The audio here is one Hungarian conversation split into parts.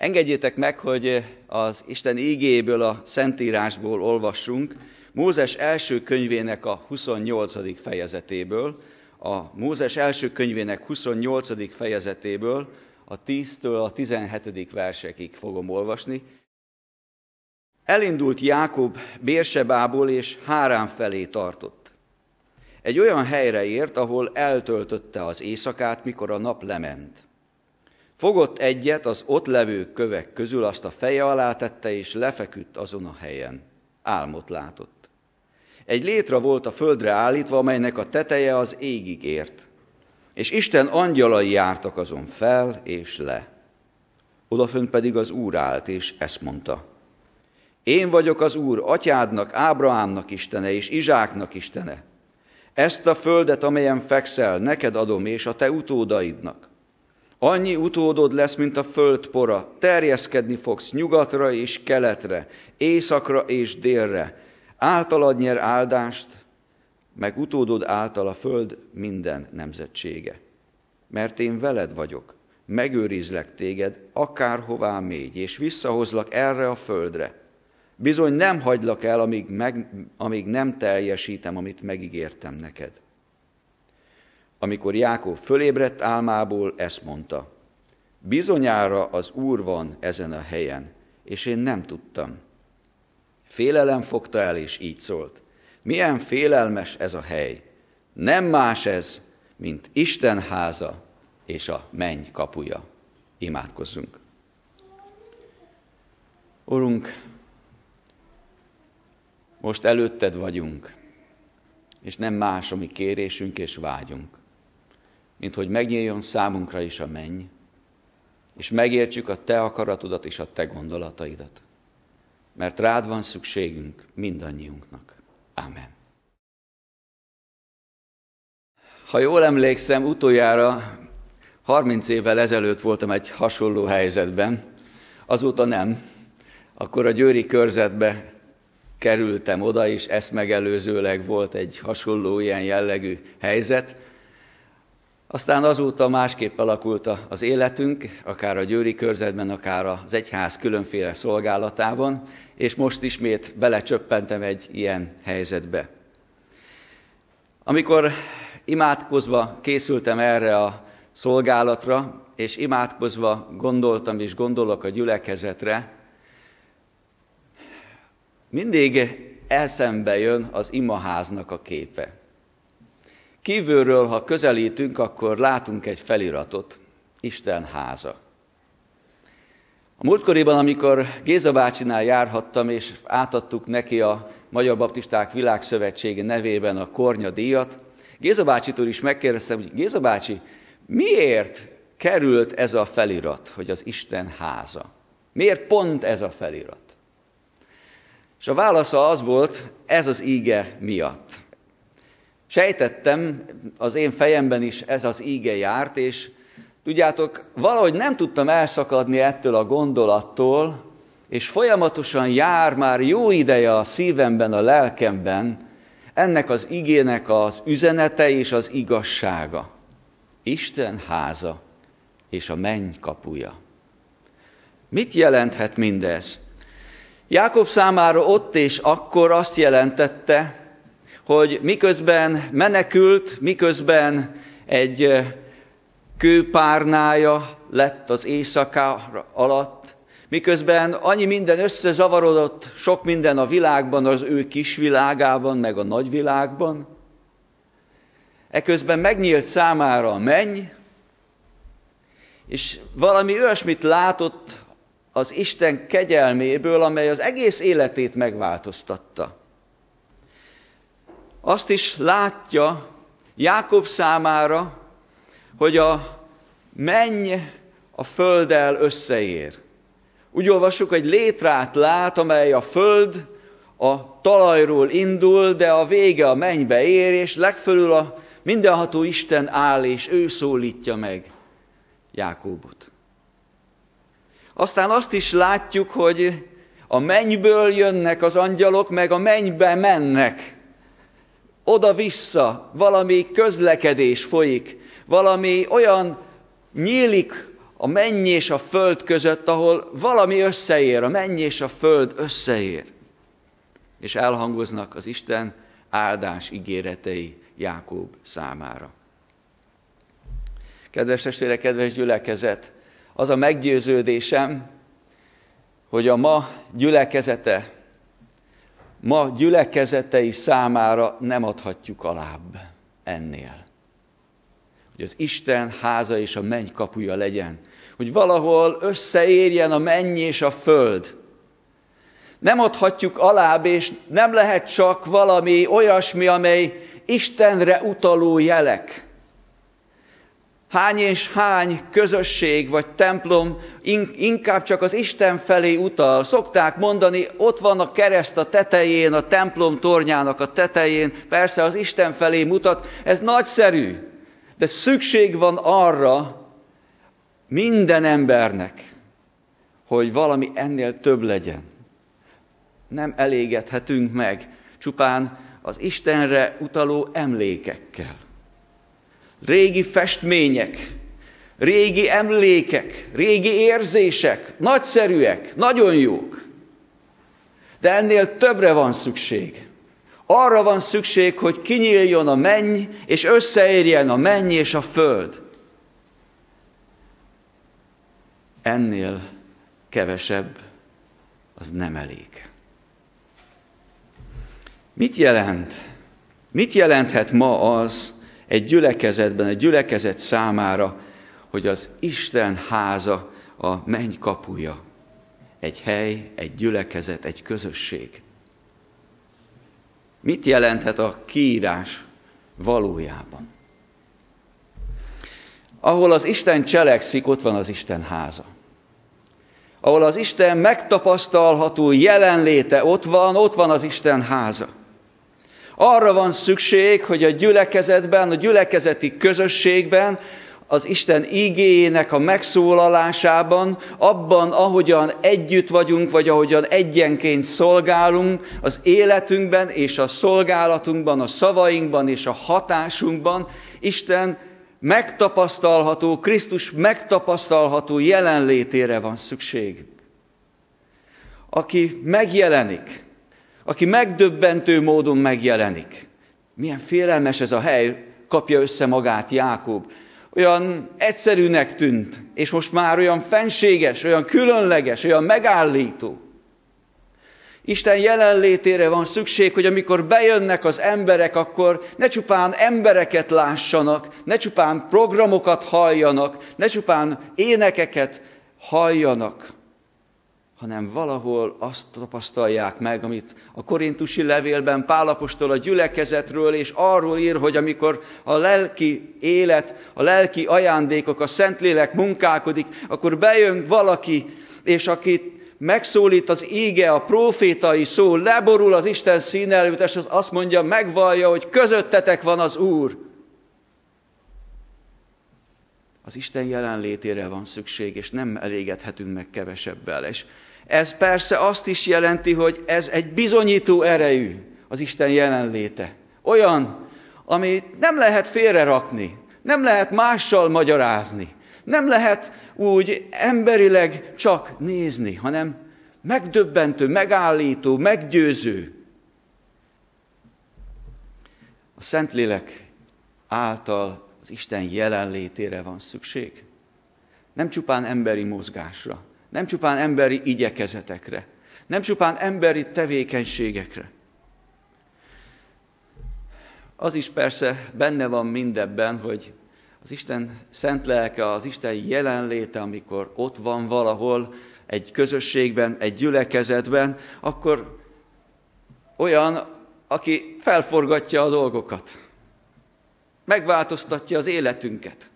Engedjétek meg, hogy az Isten ígéből, a Szentírásból olvassunk, Mózes első könyvének a 28. fejezetéből, a Mózes első könyvének 28. fejezetéből, a 10-től a 17. versekig fogom olvasni. Elindult Jákob Bérsebából és Hárán felé tartott. Egy olyan helyre ért, ahol eltöltötte az éjszakát, mikor a nap lement. Fogott egyet az ott levő kövek közül, azt a feje alá tette, és lefeküdt azon a helyen. Álmot látott. Egy létra volt a földre állítva, amelynek a teteje az égig ért. És Isten angyalai jártak azon fel és le. Odafönt pedig az Úr állt, és ezt mondta. Én vagyok az Úr, atyádnak, Ábrahámnak Istene és Izsáknak Istene. Ezt a földet, amelyen fekszel, neked adom, és a te utódaidnak. Annyi utódod lesz, mint a föld pora, terjeszkedni fogsz nyugatra és keletre, északra és délre. Általad nyer áldást, meg utódod által a föld minden nemzetsége. Mert én veled vagyok, megőrizlek téged, akárhová mégy, és visszahozlak erre a földre. Bizony nem hagylak el, amíg, meg, amíg nem teljesítem, amit megígértem neked. Amikor Jákob fölébredt álmából, ezt mondta. Bizonyára az Úr van ezen a helyen, és én nem tudtam. Félelem fogta el, és így szólt. Milyen félelmes ez a hely. Nem más ez, mint Isten háza és a menny kapuja. Imádkozzunk. Urunk, most előtted vagyunk, és nem más a kérésünk és vágyunk mint hogy megnyíljon számunkra is a menny, és megértsük a Te akaratodat és a Te gondolataidat. Mert rád van szükségünk mindannyiunknak. Amen. Ha jól emlékszem, utoljára 30 évvel ezelőtt voltam egy hasonló helyzetben, azóta nem. Akkor a győri körzetbe kerültem oda, és ezt megelőzőleg volt egy hasonló ilyen jellegű helyzet, aztán azóta másképp alakult az életünk, akár a győri körzetben, akár az egyház különféle szolgálatában, és most ismét belecsöppentem egy ilyen helyzetbe. Amikor imádkozva készültem erre a szolgálatra, és imádkozva gondoltam és gondolok a gyülekezetre, mindig elszembe jön az imaháznak a képe. Kívülről, ha közelítünk, akkor látunk egy feliratot, Isten háza. A múltkoriban, amikor Géza bácsinál járhattam, és átadtuk neki a Magyar Baptisták Világszövetsége nevében a Kornya díjat, Géza bácsitól is megkérdeztem, hogy Géza bácsi, miért került ez a felirat, hogy az Isten háza? Miért pont ez a felirat? És a válasza az volt, ez az íge miatt. Sejtettem, az én fejemben is ez az íge járt, és tudjátok, valahogy nem tudtam elszakadni ettől a gondolattól, és folyamatosan jár már jó ideje a szívemben, a lelkemben ennek az igének az üzenete és az igazsága. Isten háza és a menny kapuja. Mit jelenthet mindez? Jákob számára ott és akkor azt jelentette, hogy miközben menekült, miközben egy kőpárnája lett az éjszaka alatt, miközben annyi minden összezavarodott, sok minden a világban, az ő kis világában, meg a nagy világban, eközben megnyílt számára a menny, és valami olyasmit látott az Isten kegyelméből, amely az egész életét megváltoztatta azt is látja Jákob számára, hogy a menny a földdel összeér. Úgy olvassuk, hogy létrát lát, amely a föld a talajról indul, de a vége a mennybe ér, és legfölül a mindenható Isten áll, és ő szólítja meg Jákóbot. Aztán azt is látjuk, hogy a mennyből jönnek az angyalok, meg a mennybe mennek oda-vissza valami közlekedés folyik, valami olyan nyílik a menny és a föld között, ahol valami összeér, a menny és a föld összeér. És elhangoznak az Isten áldás ígéretei Jákob számára. Kedves testvére, kedves gyülekezet, az a meggyőződésem, hogy a ma gyülekezete, ma gyülekezetei számára nem adhatjuk alább ennél. Hogy az Isten háza és a menny kapuja legyen. Hogy valahol összeérjen a menny és a föld. Nem adhatjuk alább, és nem lehet csak valami olyasmi, amely Istenre utaló jelek hány és hány közösség vagy templom inkább csak az Isten felé utal. Szokták mondani, ott van a kereszt a tetején, a templom tornyának a tetején, persze az Isten felé mutat, ez nagyszerű, de szükség van arra minden embernek, hogy valami ennél több legyen. Nem elégedhetünk meg csupán az Istenre utaló emlékekkel régi festmények, régi emlékek, régi érzések, nagyszerűek, nagyon jók. De ennél többre van szükség. Arra van szükség, hogy kinyíljon a menny, és összeérjen a menny és a föld. Ennél kevesebb az nem elég. Mit jelent? Mit jelenthet ma az, egy gyülekezetben, egy gyülekezet számára, hogy az Isten háza a menny kapuja. Egy hely, egy gyülekezet, egy közösség. Mit jelenthet a kiírás valójában? Ahol az Isten cselekszik, ott van az Isten háza. Ahol az Isten megtapasztalható jelenléte ott van, ott van az Isten háza. Arra van szükség, hogy a gyülekezetben, a gyülekezeti közösségben, az Isten ígéjének a megszólalásában, abban, ahogyan együtt vagyunk, vagy ahogyan egyenként szolgálunk, az életünkben és a szolgálatunkban, a szavainkban és a hatásunkban, Isten megtapasztalható, Krisztus megtapasztalható jelenlétére van szükség. Aki megjelenik, aki megdöbbentő módon megjelenik. Milyen félelmes ez a hely, kapja össze magát Jákob. Olyan egyszerűnek tűnt, és most már olyan fenséges, olyan különleges, olyan megállító. Isten jelenlétére van szükség, hogy amikor bejönnek az emberek, akkor ne csupán embereket lássanak, ne csupán programokat halljanak, ne csupán énekeket halljanak, hanem valahol azt tapasztalják meg, amit a korintusi levélben Pálapostól a gyülekezetről, és arról ír, hogy amikor a lelki élet, a lelki ajándékok, a Szentlélek munkálkodik, akkor bejön valaki, és akit megszólít az ége, a profétai szó, leborul az Isten szín előtt, és azt mondja, megvallja, hogy közöttetek van az Úr. Az Isten jelenlétére van szükség, és nem elégedhetünk meg kevesebbel. És ez persze azt is jelenti, hogy ez egy bizonyító erejű az Isten jelenléte. Olyan, amit nem lehet félrerakni, nem lehet mással magyarázni, nem lehet úgy emberileg csak nézni, hanem megdöbbentő, megállító, meggyőző. A Szentlélek által az Isten jelenlétére van szükség. Nem csupán emberi mozgásra, nem csupán emberi igyekezetekre, nem csupán emberi tevékenységekre. Az is persze benne van mindebben, hogy az Isten szent lelke, az Isten jelenléte, amikor ott van valahol egy közösségben, egy gyülekezetben, akkor olyan, aki felforgatja a dolgokat, megváltoztatja az életünket.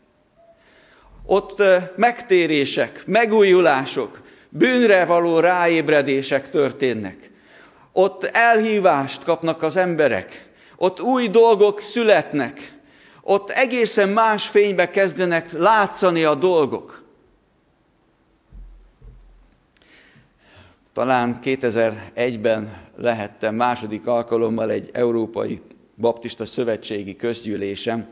Ott megtérések, megújulások, bűnre való ráébredések történnek. Ott elhívást kapnak az emberek, ott új dolgok születnek, ott egészen más fénybe kezdenek látszani a dolgok. Talán 2001-ben lehettem második alkalommal egy európai baptista szövetségi közgyűlésem,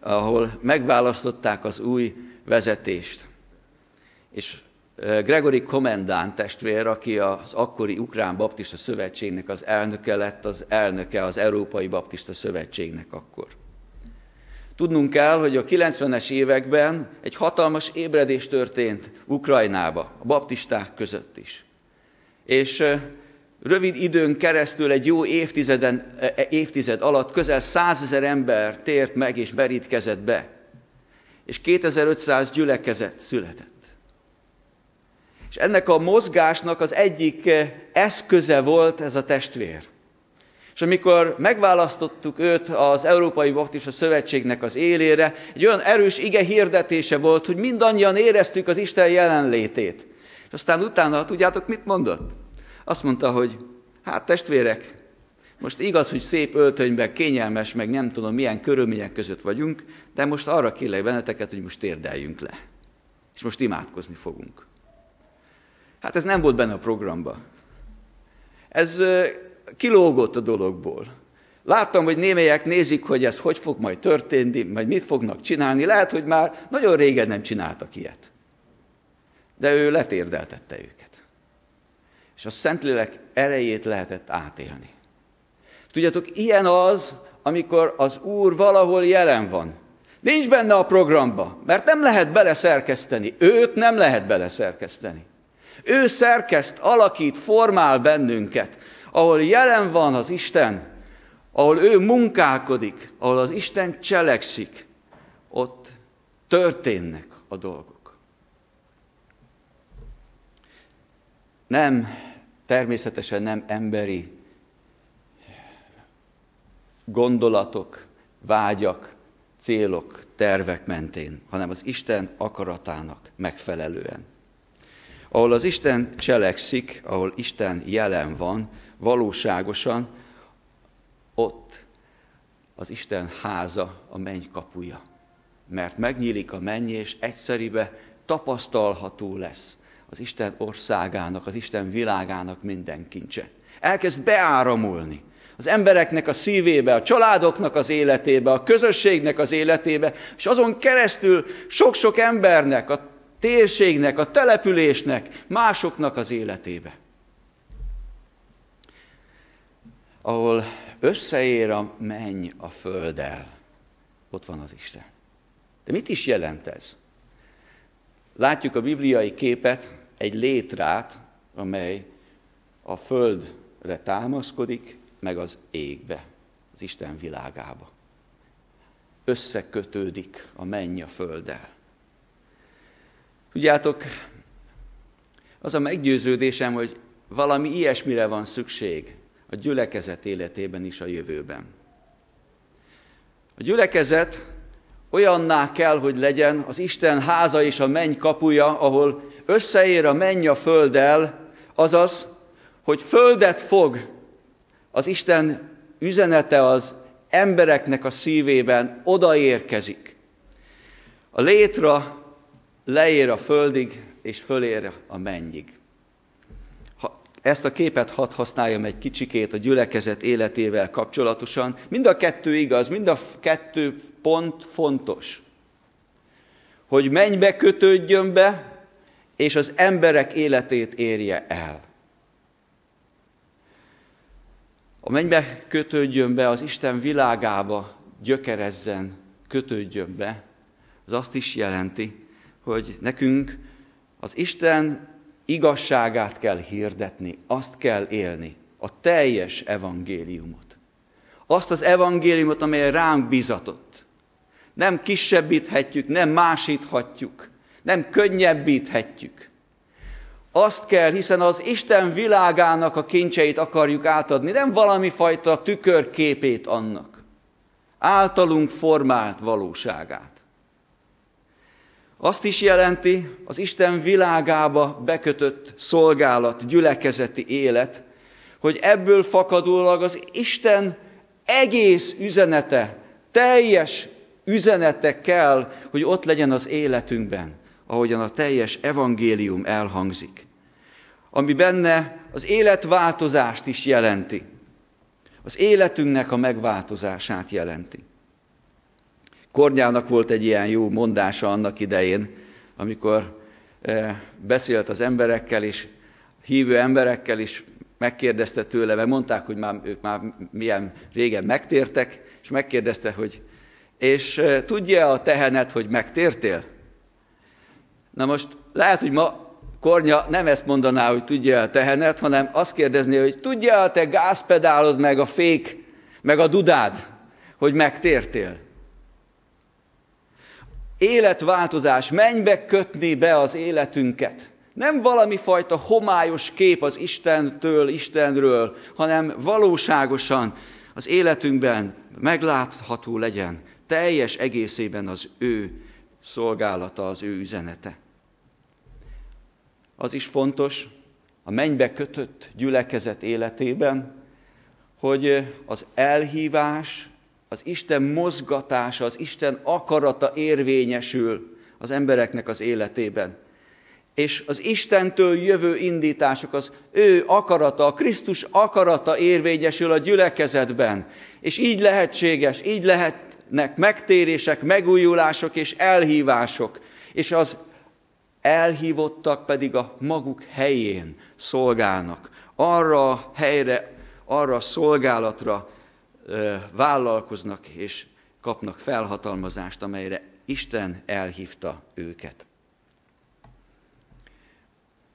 ahol megválasztották az új vezetést. És Gregory Komendán testvér, aki az akkori Ukrán Baptista Szövetségnek az elnöke lett, az elnöke az Európai Baptista Szövetségnek akkor. Tudnunk kell, hogy a 90-es években egy hatalmas ébredés történt Ukrajnába, a baptisták között is. És rövid időn keresztül, egy jó évtizeden, e, e, évtized alatt közel százezer ember tért meg és berítkezett be. És 2500 gyülekezet született. És ennek a mozgásnak az egyik eszköze volt ez a testvér. És amikor megválasztottuk őt az Európai Baptista Szövetségnek az élére, egy olyan erős ige hirdetése volt, hogy mindannyian éreztük az Isten jelenlétét. És aztán utána, tudjátok, mit mondott? Azt mondta, hogy hát testvérek, most igaz, hogy szép öltönyben, kényelmes, meg nem tudom milyen körülmények között vagyunk, de most arra kérlek benneteket, hogy most térdeljünk le. És most imádkozni fogunk. Hát ez nem volt benne a programban. Ez kilógott a dologból. Láttam, hogy némelyek nézik, hogy ez hogy fog majd történni, majd mit fognak csinálni. Lehet, hogy már nagyon régen nem csináltak ilyet. De ő letérdeltette őket. És a Szentlélek erejét lehetett átélni. Tudjátok, ilyen az, amikor az Úr valahol jelen van. Nincs benne a programba, mert nem lehet beleszerkeszteni. Őt nem lehet beleszerkeszteni. Ő szerkeszt, alakít, formál bennünket, ahol jelen van az Isten, ahol ő munkálkodik, ahol az Isten cselekszik, ott történnek a dolgok. Nem, természetesen nem emberi gondolatok, vágyak, célok, tervek mentén, hanem az Isten akaratának megfelelően. Ahol az Isten cselekszik, ahol Isten jelen van, valóságosan, ott az Isten háza, a menny kapuja. Mert megnyílik a menny, és egyszeribe tapasztalható lesz az Isten országának, az Isten világának minden kincse. Elkezd beáramolni az embereknek a szívébe, a családoknak az életébe, a közösségnek az életébe, és azon keresztül sok-sok embernek, a térségnek, a településnek, másoknak az életébe. Ahol összeér a menny a földdel, ott van az Isten. De mit is jelent ez? Látjuk a bibliai képet, egy létrát, amely a földre támaszkodik, meg az égbe, az Isten világába. Összekötődik a menny a földdel. Tudjátok, az a meggyőződésem, hogy valami ilyesmire van szükség a gyülekezet életében is a jövőben. A gyülekezet olyanná kell, hogy legyen az Isten háza és a menny kapuja, ahol összeér a menny a földdel, azaz, hogy földet fog az Isten üzenete az embereknek a szívében odaérkezik. A létra leér a földig, és fölér a mennyig. Ezt a képet hadd használjam egy kicsikét a gyülekezet életével kapcsolatosan. Mind a kettő igaz, mind a kettő pont fontos. Hogy mennybe kötődjön be, és az emberek életét érje el. A mennybe kötődjön be, az Isten világába gyökerezzen, kötődjön be, az azt is jelenti, hogy nekünk az Isten igazságát kell hirdetni, azt kell élni, a teljes evangéliumot. Azt az evangéliumot, amely ránk bizatott. Nem kisebbíthetjük, nem másíthatjuk, nem könnyebbíthetjük. Azt kell, hiszen az Isten világának a kincseit akarjuk átadni, nem valami fajta tükörképét annak. Általunk formált valóságát. Azt is jelenti az Isten világába bekötött szolgálat, gyülekezeti élet, hogy ebből fakadólag az Isten egész üzenete, teljes üzenete kell, hogy ott legyen az életünkben, ahogyan a teljes evangélium elhangzik. Ami benne az életváltozást is jelenti. Az életünknek a megváltozását jelenti. Kornyának volt egy ilyen jó mondása annak idején, amikor eh, beszélt az emberekkel is, hívő emberekkel is, megkérdezte tőle, mert mondták, hogy már, ők már milyen régen megtértek, és megkérdezte, hogy és eh, tudja a tehenet, hogy megtértél? Na most lehet, hogy ma Kornya nem ezt mondaná, hogy tudja a tehenet, hanem azt kérdezné, hogy tudja a te gázpedálod, meg a fék, meg a dudád, hogy megtértél? Életváltozás, mennybe kötni be az életünket. Nem valami fajta homályos kép az Istentől, Istenről, hanem valóságosan az életünkben meglátható legyen, teljes egészében az ő szolgálata, az ő üzenete. Az is fontos a mennybe kötött gyülekezet életében, hogy az elhívás, az Isten mozgatása, az Isten akarata érvényesül az embereknek az életében. És az Istentől jövő indítások, az ő akarata, a Krisztus akarata érvényesül a gyülekezetben. És így lehetséges, így lehetnek megtérések, megújulások és elhívások. És az elhívottak pedig a maguk helyén szolgálnak. Arra a helyre, arra a szolgálatra vállalkoznak és kapnak felhatalmazást, amelyre Isten elhívta őket.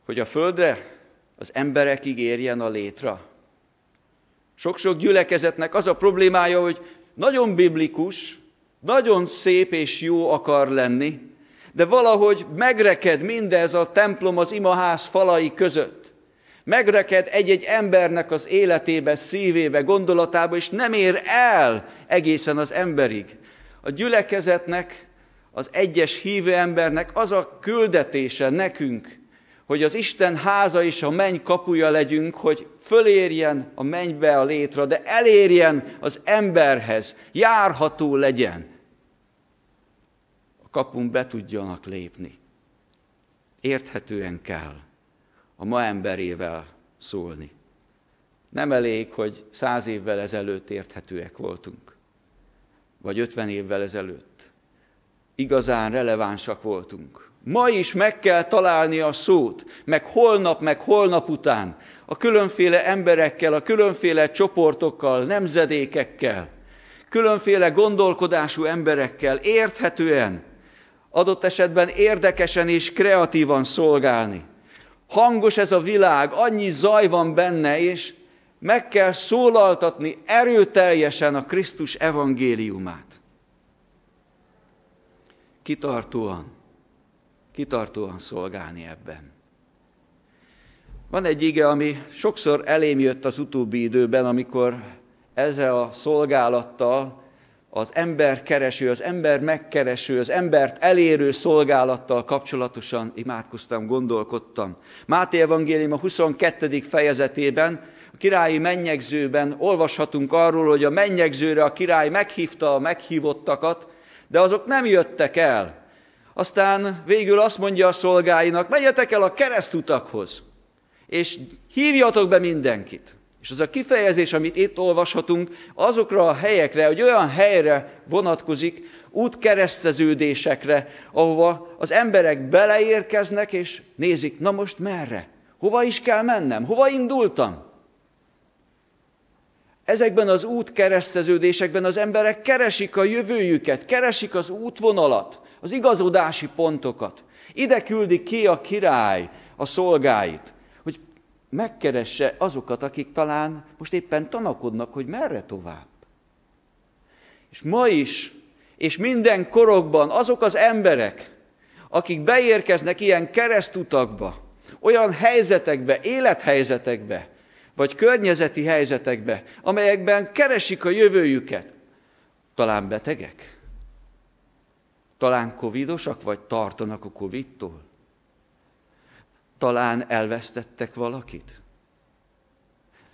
Hogy a földre az emberekig érjen a létra. Sok-sok gyülekezetnek az a problémája, hogy nagyon biblikus, nagyon szép és jó akar lenni, de valahogy megreked mindez a templom az imaház falai között. Megreked egy-egy embernek az életébe, szívébe, gondolatába, és nem ér el egészen az emberig. A gyülekezetnek, az egyes hívő embernek az a küldetése nekünk, hogy az Isten háza és a menny kapuja legyünk, hogy fölérjen a mennybe a létre, de elérjen az emberhez, járható legyen. A kapun be tudjanak lépni. Érthetően kell a ma emberével szólni. Nem elég, hogy száz évvel ezelőtt érthetőek voltunk, vagy ötven évvel ezelőtt. Igazán relevánsak voltunk. Ma is meg kell találni a szót, meg holnap, meg holnap után, a különféle emberekkel, a különféle csoportokkal, nemzedékekkel, különféle gondolkodású emberekkel érthetően, adott esetben érdekesen és kreatívan szolgálni. Hangos ez a világ, annyi zaj van benne, és meg kell szólaltatni erőteljesen a Krisztus evangéliumát. Kitartóan, kitartóan szolgálni ebben. Van egy ige, ami sokszor elém jött az utóbbi időben, amikor ezzel a szolgálattal az ember kereső, az ember megkereső, az embert elérő szolgálattal kapcsolatosan imádkoztam, gondolkodtam. Máté Evangélium a 22. fejezetében, a királyi mennyegzőben olvashatunk arról, hogy a mennyegzőre a király meghívta a meghívottakat, de azok nem jöttek el. Aztán végül azt mondja a szolgáinak, menjetek el a keresztutakhoz, és hívjatok be mindenkit. És az a kifejezés, amit itt olvashatunk, azokra a helyekre, hogy olyan helyre vonatkozik, útkereszteződésekre, ahova az emberek beleérkeznek, és nézik, na most merre? Hova is kell mennem? Hova indultam? Ezekben az útkereszteződésekben az emberek keresik a jövőjüket, keresik az útvonalat, az igazodási pontokat. Ide küldi ki a király a szolgáit megkeresse azokat, akik talán most éppen tanakodnak, hogy merre tovább. És ma is, és minden korokban azok az emberek, akik beérkeznek ilyen keresztutakba, olyan helyzetekbe, élethelyzetekbe, vagy környezeti helyzetekbe, amelyekben keresik a jövőjüket, talán betegek, talán covidosak, vagy tartanak a covidtól, talán elvesztettek valakit?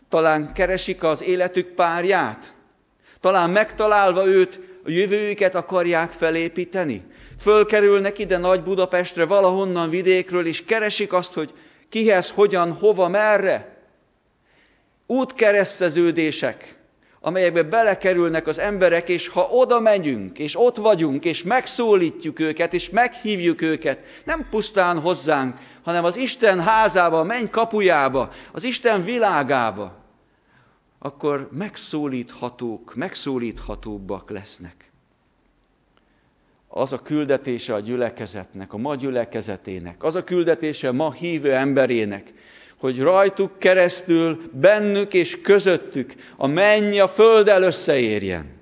Talán keresik az életük párját? Talán megtalálva őt, a jövőjüket akarják felépíteni? Fölkerülnek ide Nagy Budapestre valahonnan vidékről, és keresik azt, hogy kihez, hogyan, hova, merre? Útkereszteződések, amelyekbe belekerülnek az emberek, és ha oda megyünk, és ott vagyunk, és megszólítjuk őket, és meghívjuk őket, nem pusztán hozzánk, hanem az Isten házába, menj kapujába, az Isten világába, akkor megszólíthatók, megszólíthatóbbak lesznek. Az a küldetése a gyülekezetnek, a ma gyülekezetének, az a küldetése a ma hívő emberének, hogy rajtuk keresztül, bennük és közöttük a menny a földdel összeérjen.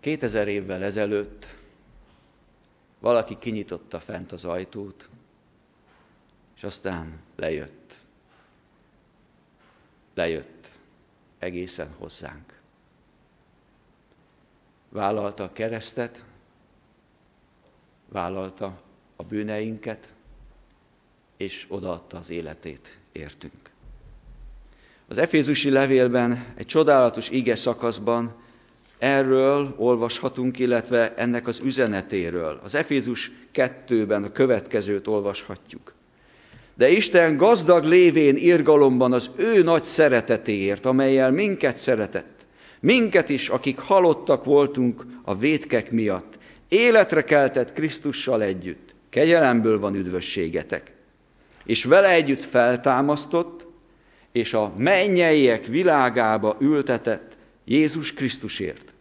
2000 évvel ezelőtt valaki kinyitotta fent az ajtót, és aztán lejött. Lejött egészen hozzánk. Vállalta a keresztet, vállalta a bűneinket, és odaadta az életét értünk. Az Efézusi levélben egy csodálatos ige szakaszban erről olvashatunk, illetve ennek az üzenetéről. Az Efézus 2-ben a következőt olvashatjuk. De Isten gazdag lévén irgalomban az ő nagy szeretetéért, amelyel minket szeretett, minket is, akik halottak voltunk a vétkek miatt, életre keltett Krisztussal együtt, kegyelemből van üdvösségetek és vele együtt feltámasztott, és a mennyeiek világába ültetett Jézus Krisztusért,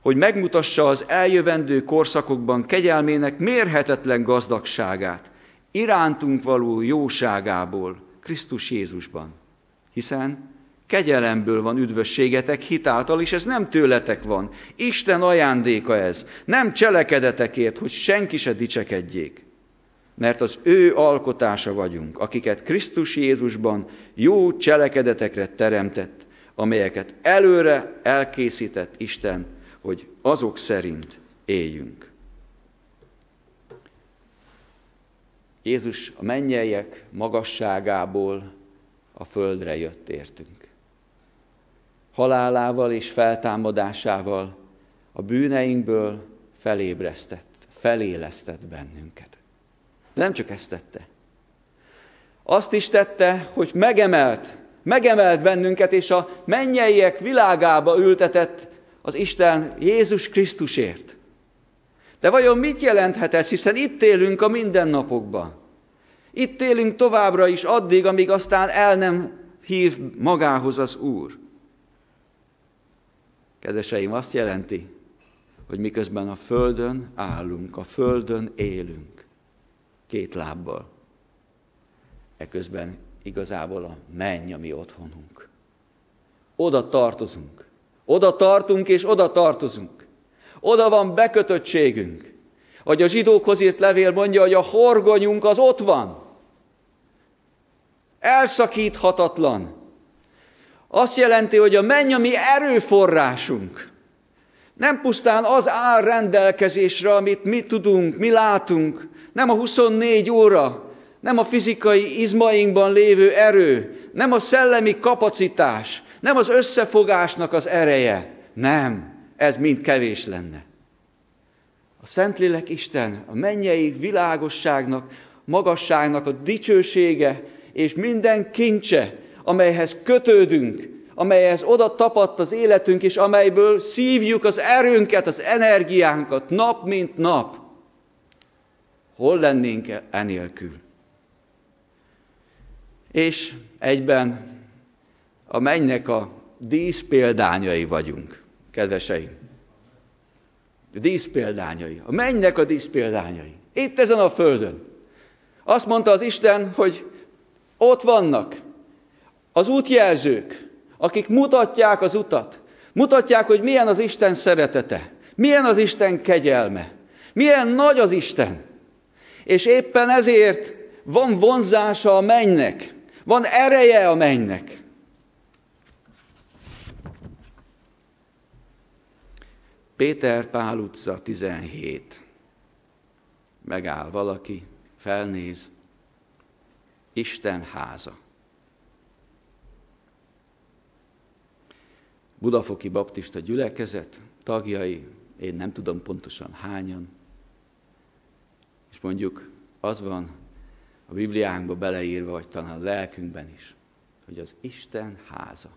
hogy megmutassa az eljövendő korszakokban kegyelmének mérhetetlen gazdagságát, irántunk való jóságából, Krisztus Jézusban. Hiszen kegyelemből van üdvösségetek hitáltal, és ez nem tőletek van. Isten ajándéka ez. Nem cselekedetekért, hogy senki se dicsekedjék mert az ő alkotása vagyunk, akiket Krisztus Jézusban jó cselekedetekre teremtett, amelyeket előre elkészített Isten, hogy azok szerint éljünk. Jézus a mennyeiek magasságából a földre jött értünk. Halálával és feltámadásával a bűneinkből felébresztett, felélesztett bennünket. De nem csak ezt tette. Azt is tette, hogy megemelt, megemelt bennünket, és a mennyeiek világába ültetett az Isten Jézus Krisztusért. De vajon mit jelenthet ez, hiszen itt élünk a mindennapokban. Itt élünk továbbra is addig, amíg aztán el nem hív magához az Úr. Kedveseim, azt jelenti, hogy miközben a Földön állunk, a Földön élünk, két lábbal. Eközben igazából a menny a mi otthonunk. Oda tartozunk. Oda tartunk és oda tartozunk. Oda van bekötöttségünk. Hogy a zsidókhoz írt levél mondja, hogy a horgonyunk az ott van. Elszakíthatatlan. Azt jelenti, hogy a menny a mi erőforrásunk. Nem pusztán az áll rendelkezésre, amit mi tudunk, mi látunk, nem a 24 óra, nem a fizikai izmainkban lévő erő, nem a szellemi kapacitás, nem az összefogásnak az ereje. Nem, ez mind kevés lenne. A Szentlélek Isten, a mennyei világosságnak, magasságnak a dicsősége és minden kincse, amelyhez kötődünk, amelyhez oda tapadt az életünk, és amelyből szívjuk az erőnket, az energiánkat nap mint nap. Hol lennénk enélkül? És egyben a mennynek a díszpéldányai vagyunk, kedveseim. Díszpéldányai. A mennynek a díszpéldányai. Itt ezen a földön. Azt mondta az Isten, hogy ott vannak az útjelzők, akik mutatják az utat, mutatják, hogy milyen az Isten szeretete, milyen az Isten kegyelme, milyen nagy az Isten. És éppen ezért van vonzása a mennynek, van ereje a mennynek. Péter Pál utca 17. Megáll valaki, felnéz. Isten háza. Budafoki Baptista gyülekezet tagjai, én nem tudom pontosan hányan, és mondjuk az van a Bibliánkba beleírva, vagy talán a lelkünkben is, hogy az Isten háza.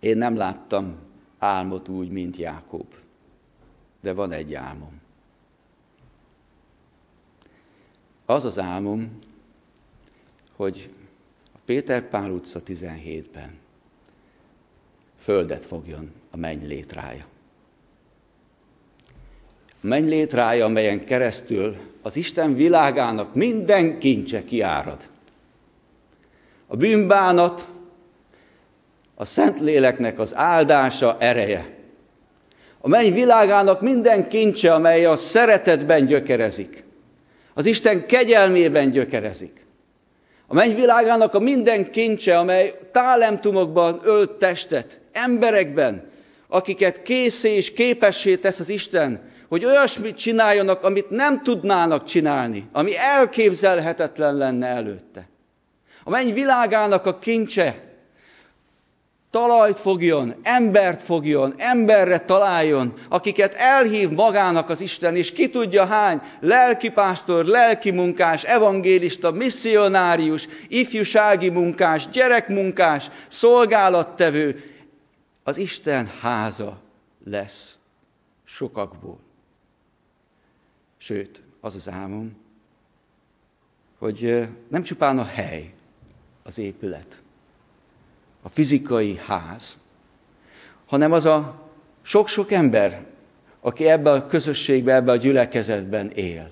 Én nem láttam álmot úgy, mint Jákob, de van egy álmom. Az az álmom, hogy a Péter Pál utca 17-ben földet fogjon a menny létrája. A menny létrája, amelyen keresztül az Isten világának minden kincse kiárad. A bűnbánat, a Szentléleknek az áldása ereje. A menny világának minden kincse, amely a szeretetben gyökerezik. Az Isten kegyelmében gyökerezik. A mennyvilágának a minden kincse, amely tálemtumokban ölt testet, emberekben, akiket készé és képessé tesz az Isten, hogy olyasmit csináljanak, amit nem tudnának csinálni, ami elképzelhetetlen lenne előtte. A menny világának a kincse, talajt fogjon, embert fogjon, emberre találjon, akiket elhív magának az Isten, és ki tudja hány lelkipásztor, lelkimunkás, evangélista, misszionárius, ifjúsági munkás, gyerekmunkás, szolgálattevő, az Isten háza lesz sokakból. Sőt, az az álmom, hogy nem csupán a hely, az épület, a fizikai ház, hanem az a sok-sok ember, aki ebbe a közösségbe, ebbe a gyülekezetben él.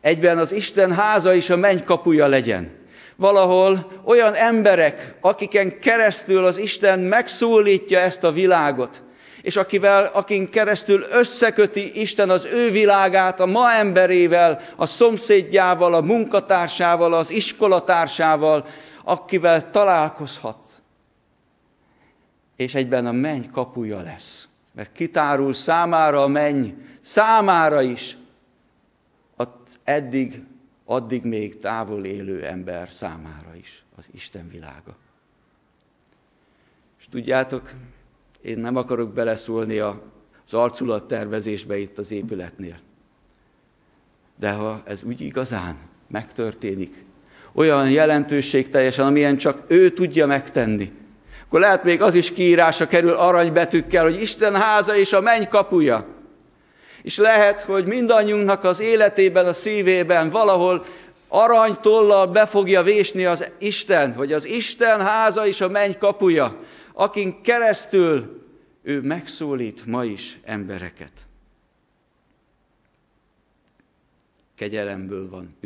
Egyben az Isten háza is a menny kapuja legyen. Valahol olyan emberek, akiken keresztül az Isten megszólítja ezt a világot, és akivel, akin keresztül összeköti Isten az ő világát a ma emberével, a szomszédjával, a munkatársával, az iskolatársával, akivel találkozhat és egyben a menny kapuja lesz. Mert kitárul számára a menny, számára is, ott eddig, addig még távol élő ember számára is az Isten világa. És tudjátok, én nem akarok beleszólni az arculat tervezésbe itt az épületnél. De ha ez úgy igazán megtörténik, olyan jelentőség teljesen, amilyen csak ő tudja megtenni, akkor lehet még az is kiírása kerül aranybetűkkel, hogy Isten háza és a menny kapuja. És lehet, hogy mindannyiunknak az életében, a szívében valahol aranytollal be fogja vésni az Isten, hogy az Isten háza és a menny kapuja, akin keresztül ő megszólít ma is embereket. Kegyelemből van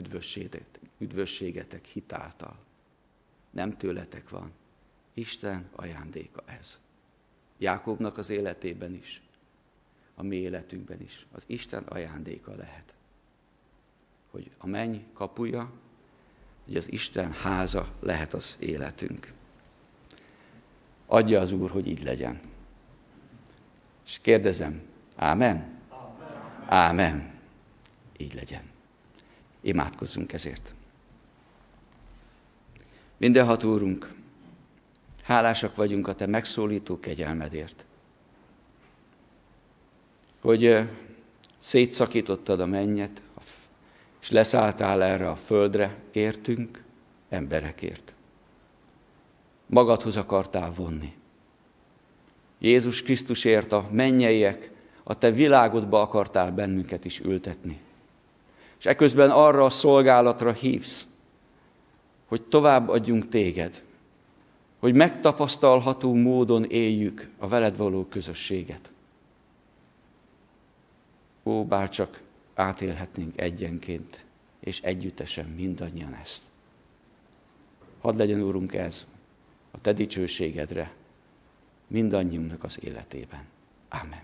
üdvösségetek hitáltal. Nem tőletek van, Isten ajándéka ez. Jákobnak az életében is, a mi életünkben is. Az Isten ajándéka lehet. Hogy a menny kapuja, hogy az Isten háza lehet az életünk. Adja az Úr, hogy így legyen. És kérdezem, ámen? Ámen. Így legyen. Imádkozzunk ezért. Mindenhat Úrunk, Hálásak vagyunk a Te megszólító kegyelmedért. Hogy szétszakítottad a mennyet, és leszálltál erre a földre, értünk, emberekért. Magadhoz akartál vonni. Jézus Krisztusért a mennyeiek, a te világodba akartál bennünket is ültetni. És eközben arra a szolgálatra hívsz, hogy tovább adjunk téged, hogy megtapasztalható módon éljük a veled való közösséget. Ó, bár csak átélhetnénk egyenként, és együttesen mindannyian ezt. Hadd legyen, Úrunk, ez a Te dicsőségedre mindannyiunknak az életében. Amen.